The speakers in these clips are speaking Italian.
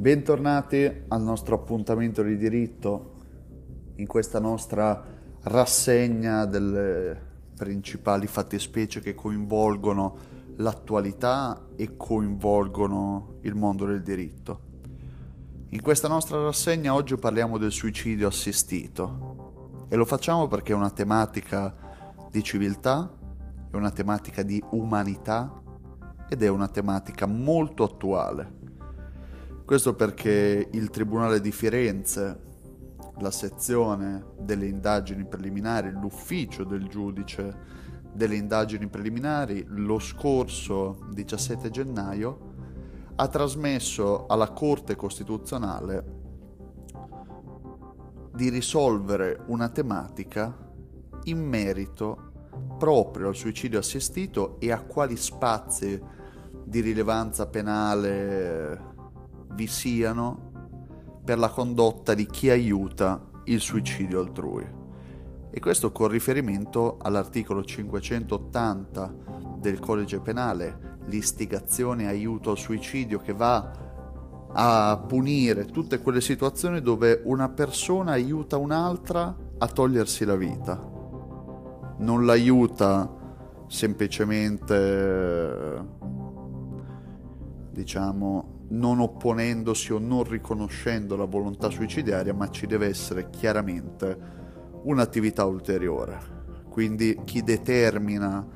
Bentornati al nostro appuntamento di diritto in questa nostra rassegna delle principali fattispecie che coinvolgono l'attualità e coinvolgono il mondo del diritto. In questa nostra rassegna oggi parliamo del suicidio assistito e lo facciamo perché è una tematica di civiltà, è una tematica di umanità ed è una tematica molto attuale questo perché il Tribunale di Firenze, la sezione delle indagini preliminari, l'ufficio del giudice delle indagini preliminari, lo scorso 17 gennaio ha trasmesso alla Corte Costituzionale di risolvere una tematica in merito proprio al suicidio assistito e a quali spazi di rilevanza penale vi siano per la condotta di chi aiuta il suicidio altrui. E questo con riferimento all'articolo 580 del codice penale, l'istigazione aiuto al suicidio che va a punire tutte quelle situazioni dove una persona aiuta un'altra a togliersi la vita. Non l'aiuta semplicemente, diciamo, non opponendosi o non riconoscendo la volontà suicidaria, ma ci deve essere chiaramente un'attività ulteriore. Quindi chi determina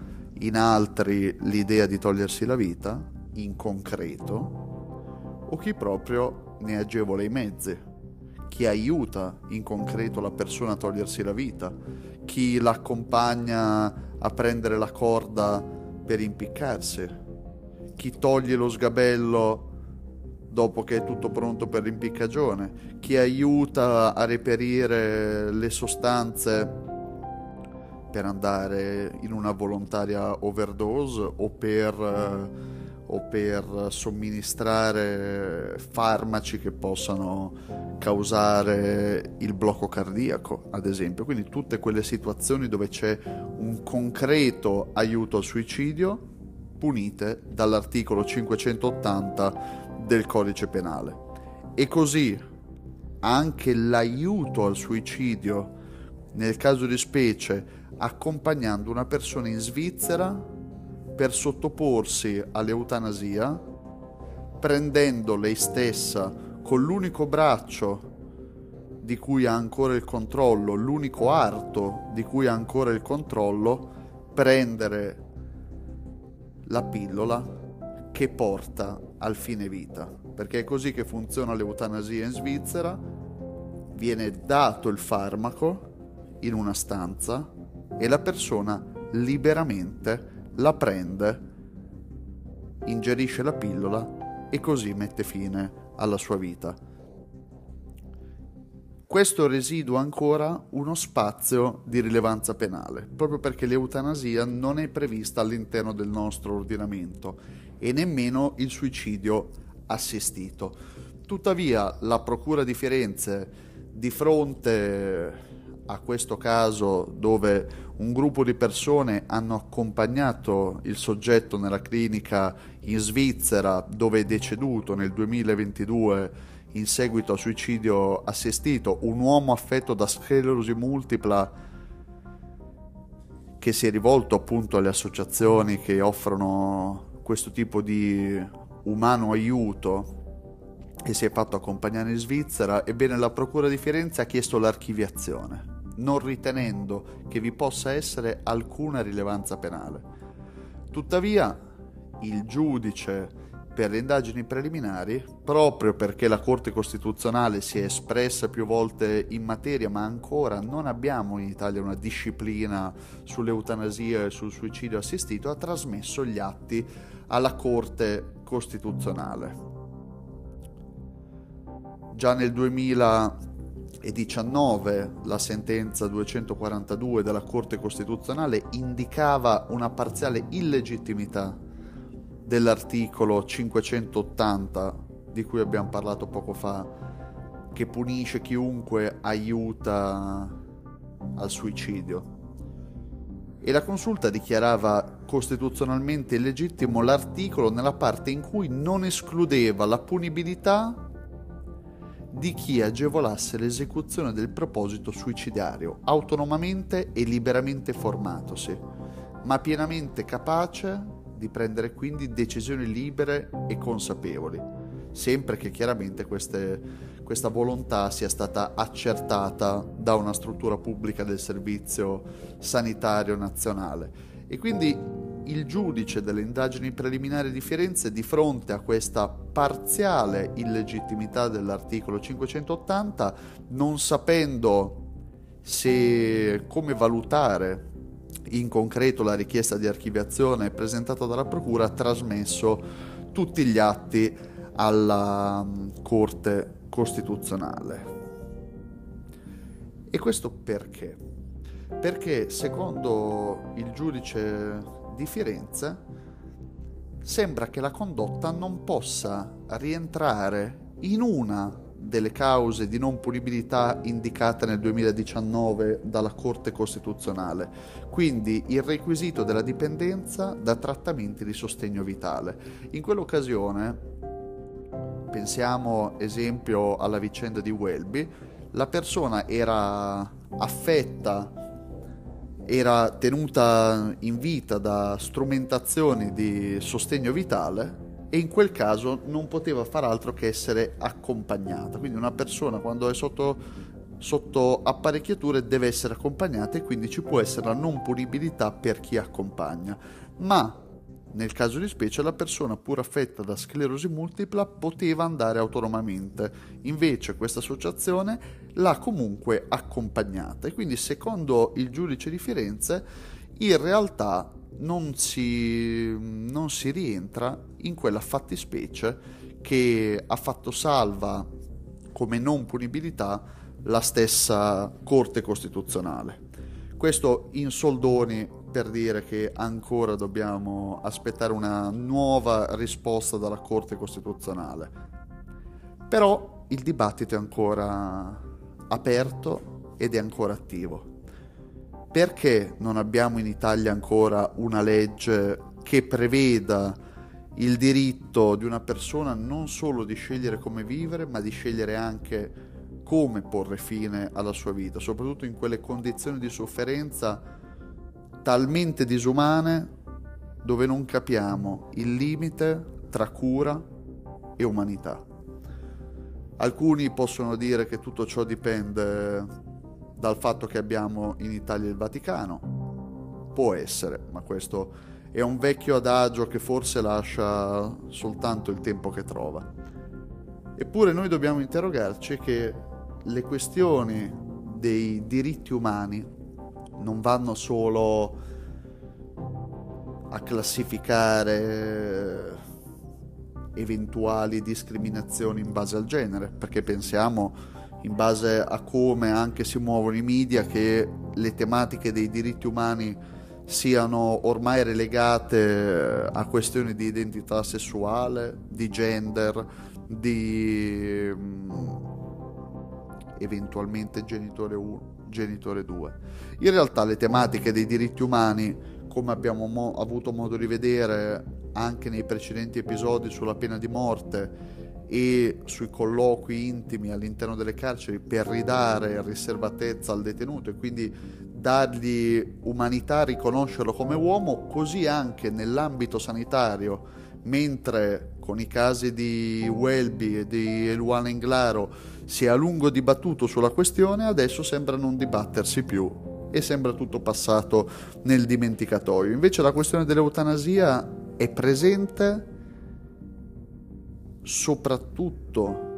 in altri l'idea di togliersi la vita, in concreto, o chi proprio ne agevola i mezzi, chi aiuta in concreto la persona a togliersi la vita, chi l'accompagna a prendere la corda per impiccarsi, chi toglie lo sgabello dopo che è tutto pronto per l'impiccagione, chi aiuta a reperire le sostanze per andare in una volontaria overdose o per, o per somministrare farmaci che possano causare il blocco cardiaco, ad esempio. Quindi tutte quelle situazioni dove c'è un concreto aiuto al suicidio punite dall'articolo 580 del codice penale. E così anche l'aiuto al suicidio, nel caso di specie, accompagnando una persona in Svizzera per sottoporsi all'eutanasia, prendendo lei stessa con l'unico braccio di cui ha ancora il controllo, l'unico arto di cui ha ancora il controllo, prendere la pillola che porta al fine vita, perché è così che funziona l'eutanasia in Svizzera, viene dato il farmaco in una stanza e la persona liberamente la prende, ingerisce la pillola e così mette fine alla sua vita. Questo residua ancora uno spazio di rilevanza penale, proprio perché l'eutanasia non è prevista all'interno del nostro ordinamento e nemmeno il suicidio assistito. Tuttavia la Procura di Firenze, di fronte a questo caso dove un gruppo di persone hanno accompagnato il soggetto nella clinica in Svizzera dove è deceduto nel 2022 in seguito a suicidio assistito, un uomo affetto da sclerosi multipla che si è rivolto appunto alle associazioni che offrono questo tipo di umano aiuto e si è fatto accompagnare in Svizzera, ebbene la Procura di Firenze ha chiesto l'archiviazione, non ritenendo che vi possa essere alcuna rilevanza penale. Tuttavia, il giudice per le indagini preliminari, proprio perché la Corte Costituzionale si è espressa più volte in materia, ma ancora non abbiamo in Italia una disciplina sull'eutanasia e sul suicidio assistito, ha trasmesso gli atti alla Corte Costituzionale. Già nel 2019 la sentenza 242 della Corte Costituzionale indicava una parziale illegittimità dell'articolo 580 di cui abbiamo parlato poco fa, che punisce chiunque aiuta al suicidio. E la consulta dichiarava costituzionalmente illegittimo l'articolo nella parte in cui non escludeva la punibilità di chi agevolasse l'esecuzione del proposito suicidario, autonomamente e liberamente formatosi, ma pienamente capace di prendere quindi decisioni libere e consapevoli, sempre che chiaramente queste, questa volontà sia stata accertata da una struttura pubblica del Servizio Sanitario Nazionale. E quindi il giudice delle indagini preliminari di Firenze di fronte a questa parziale illegittimità dell'articolo 580, non sapendo se come valutare in concreto la richiesta di archiviazione presentata dalla Procura, ha trasmesso tutti gli atti alla mm, Corte Costituzionale. E questo perché? Perché secondo il giudice di Firenze sembra che la condotta non possa rientrare in una delle cause di non punibilità indicate nel 2019 dalla Corte Costituzionale, quindi il requisito della dipendenza da trattamenti di sostegno vitale. In quell'occasione, pensiamo esempio alla vicenda di Welby, la persona era affetta era tenuta in vita da strumentazioni di sostegno vitale e in quel caso non poteva far altro che essere accompagnata. Quindi una persona quando è sotto, sotto apparecchiature deve essere accompagnata e quindi ci può essere la non punibilità per chi accompagna. Ma nel caso di specie la persona pur affetta da sclerosi multipla poteva andare autonomamente, invece questa associazione l'ha comunque accompagnata e quindi secondo il giudice di Firenze in realtà non si, non si rientra in quella fattispecie che ha fatto salva come non punibilità la stessa Corte Costituzionale. Questo in soldoni per dire che ancora dobbiamo aspettare una nuova risposta dalla Corte Costituzionale. Però il dibattito è ancora aperto ed è ancora attivo. Perché non abbiamo in Italia ancora una legge che preveda il diritto di una persona non solo di scegliere come vivere, ma di scegliere anche come porre fine alla sua vita, soprattutto in quelle condizioni di sofferenza talmente disumane dove non capiamo il limite tra cura e umanità. Alcuni possono dire che tutto ciò dipende dal fatto che abbiamo in Italia il Vaticano. Può essere, ma questo è un vecchio adagio che forse lascia soltanto il tempo che trova. Eppure noi dobbiamo interrogarci che le questioni dei diritti umani non vanno solo a classificare eventuali discriminazioni in base al genere, perché pensiamo in base a come anche si muovono i media che le tematiche dei diritti umani siano ormai relegate a questioni di identità sessuale, di gender, di mm, eventualmente genitore 1 genitore 2. In realtà le tematiche dei diritti umani, come abbiamo mo- avuto modo di vedere anche nei precedenti episodi sulla pena di morte e sui colloqui intimi all'interno delle carceri per ridare riservatezza al detenuto e quindi dargli umanità, riconoscerlo come uomo, così anche nell'ambito sanitario, mentre con i casi di Welby e di Eluana Inglaro si è a lungo dibattuto sulla questione, adesso sembra non dibattersi più e sembra tutto passato nel dimenticatoio. Invece la questione dell'eutanasia è presente soprattutto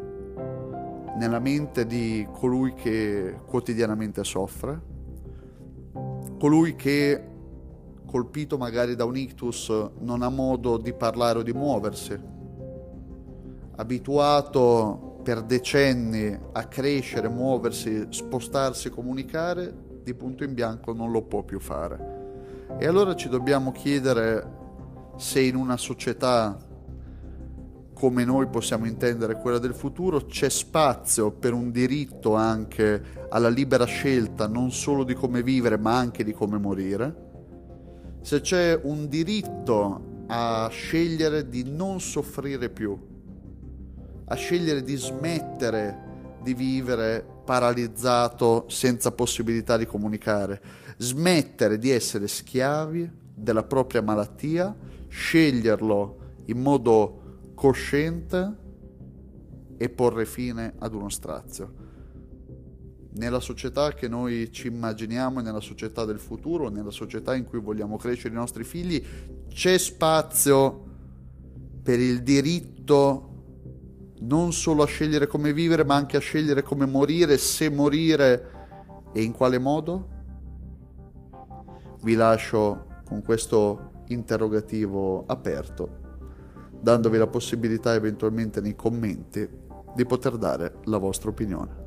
nella mente di colui che quotidianamente soffre, colui che colpito magari da un ictus non ha modo di parlare o di muoversi, abituato per decenni a crescere, muoversi, spostarsi, comunicare, di punto in bianco non lo può più fare. E allora ci dobbiamo chiedere se in una società come noi possiamo intendere quella del futuro, c'è spazio per un diritto anche alla libera scelta non solo di come vivere ma anche di come morire, se c'è un diritto a scegliere di non soffrire più, a scegliere di smettere di vivere paralizzato senza possibilità di comunicare, smettere di essere schiavi della propria malattia, sceglierlo in modo cosciente e porre fine ad uno strazio. Nella società che noi ci immaginiamo, nella società del futuro, nella società in cui vogliamo crescere i nostri figli, c'è spazio per il diritto non solo a scegliere come vivere, ma anche a scegliere come morire, se morire e in quale modo? Vi lascio con questo interrogativo aperto, dandovi la possibilità eventualmente nei commenti di poter dare la vostra opinione.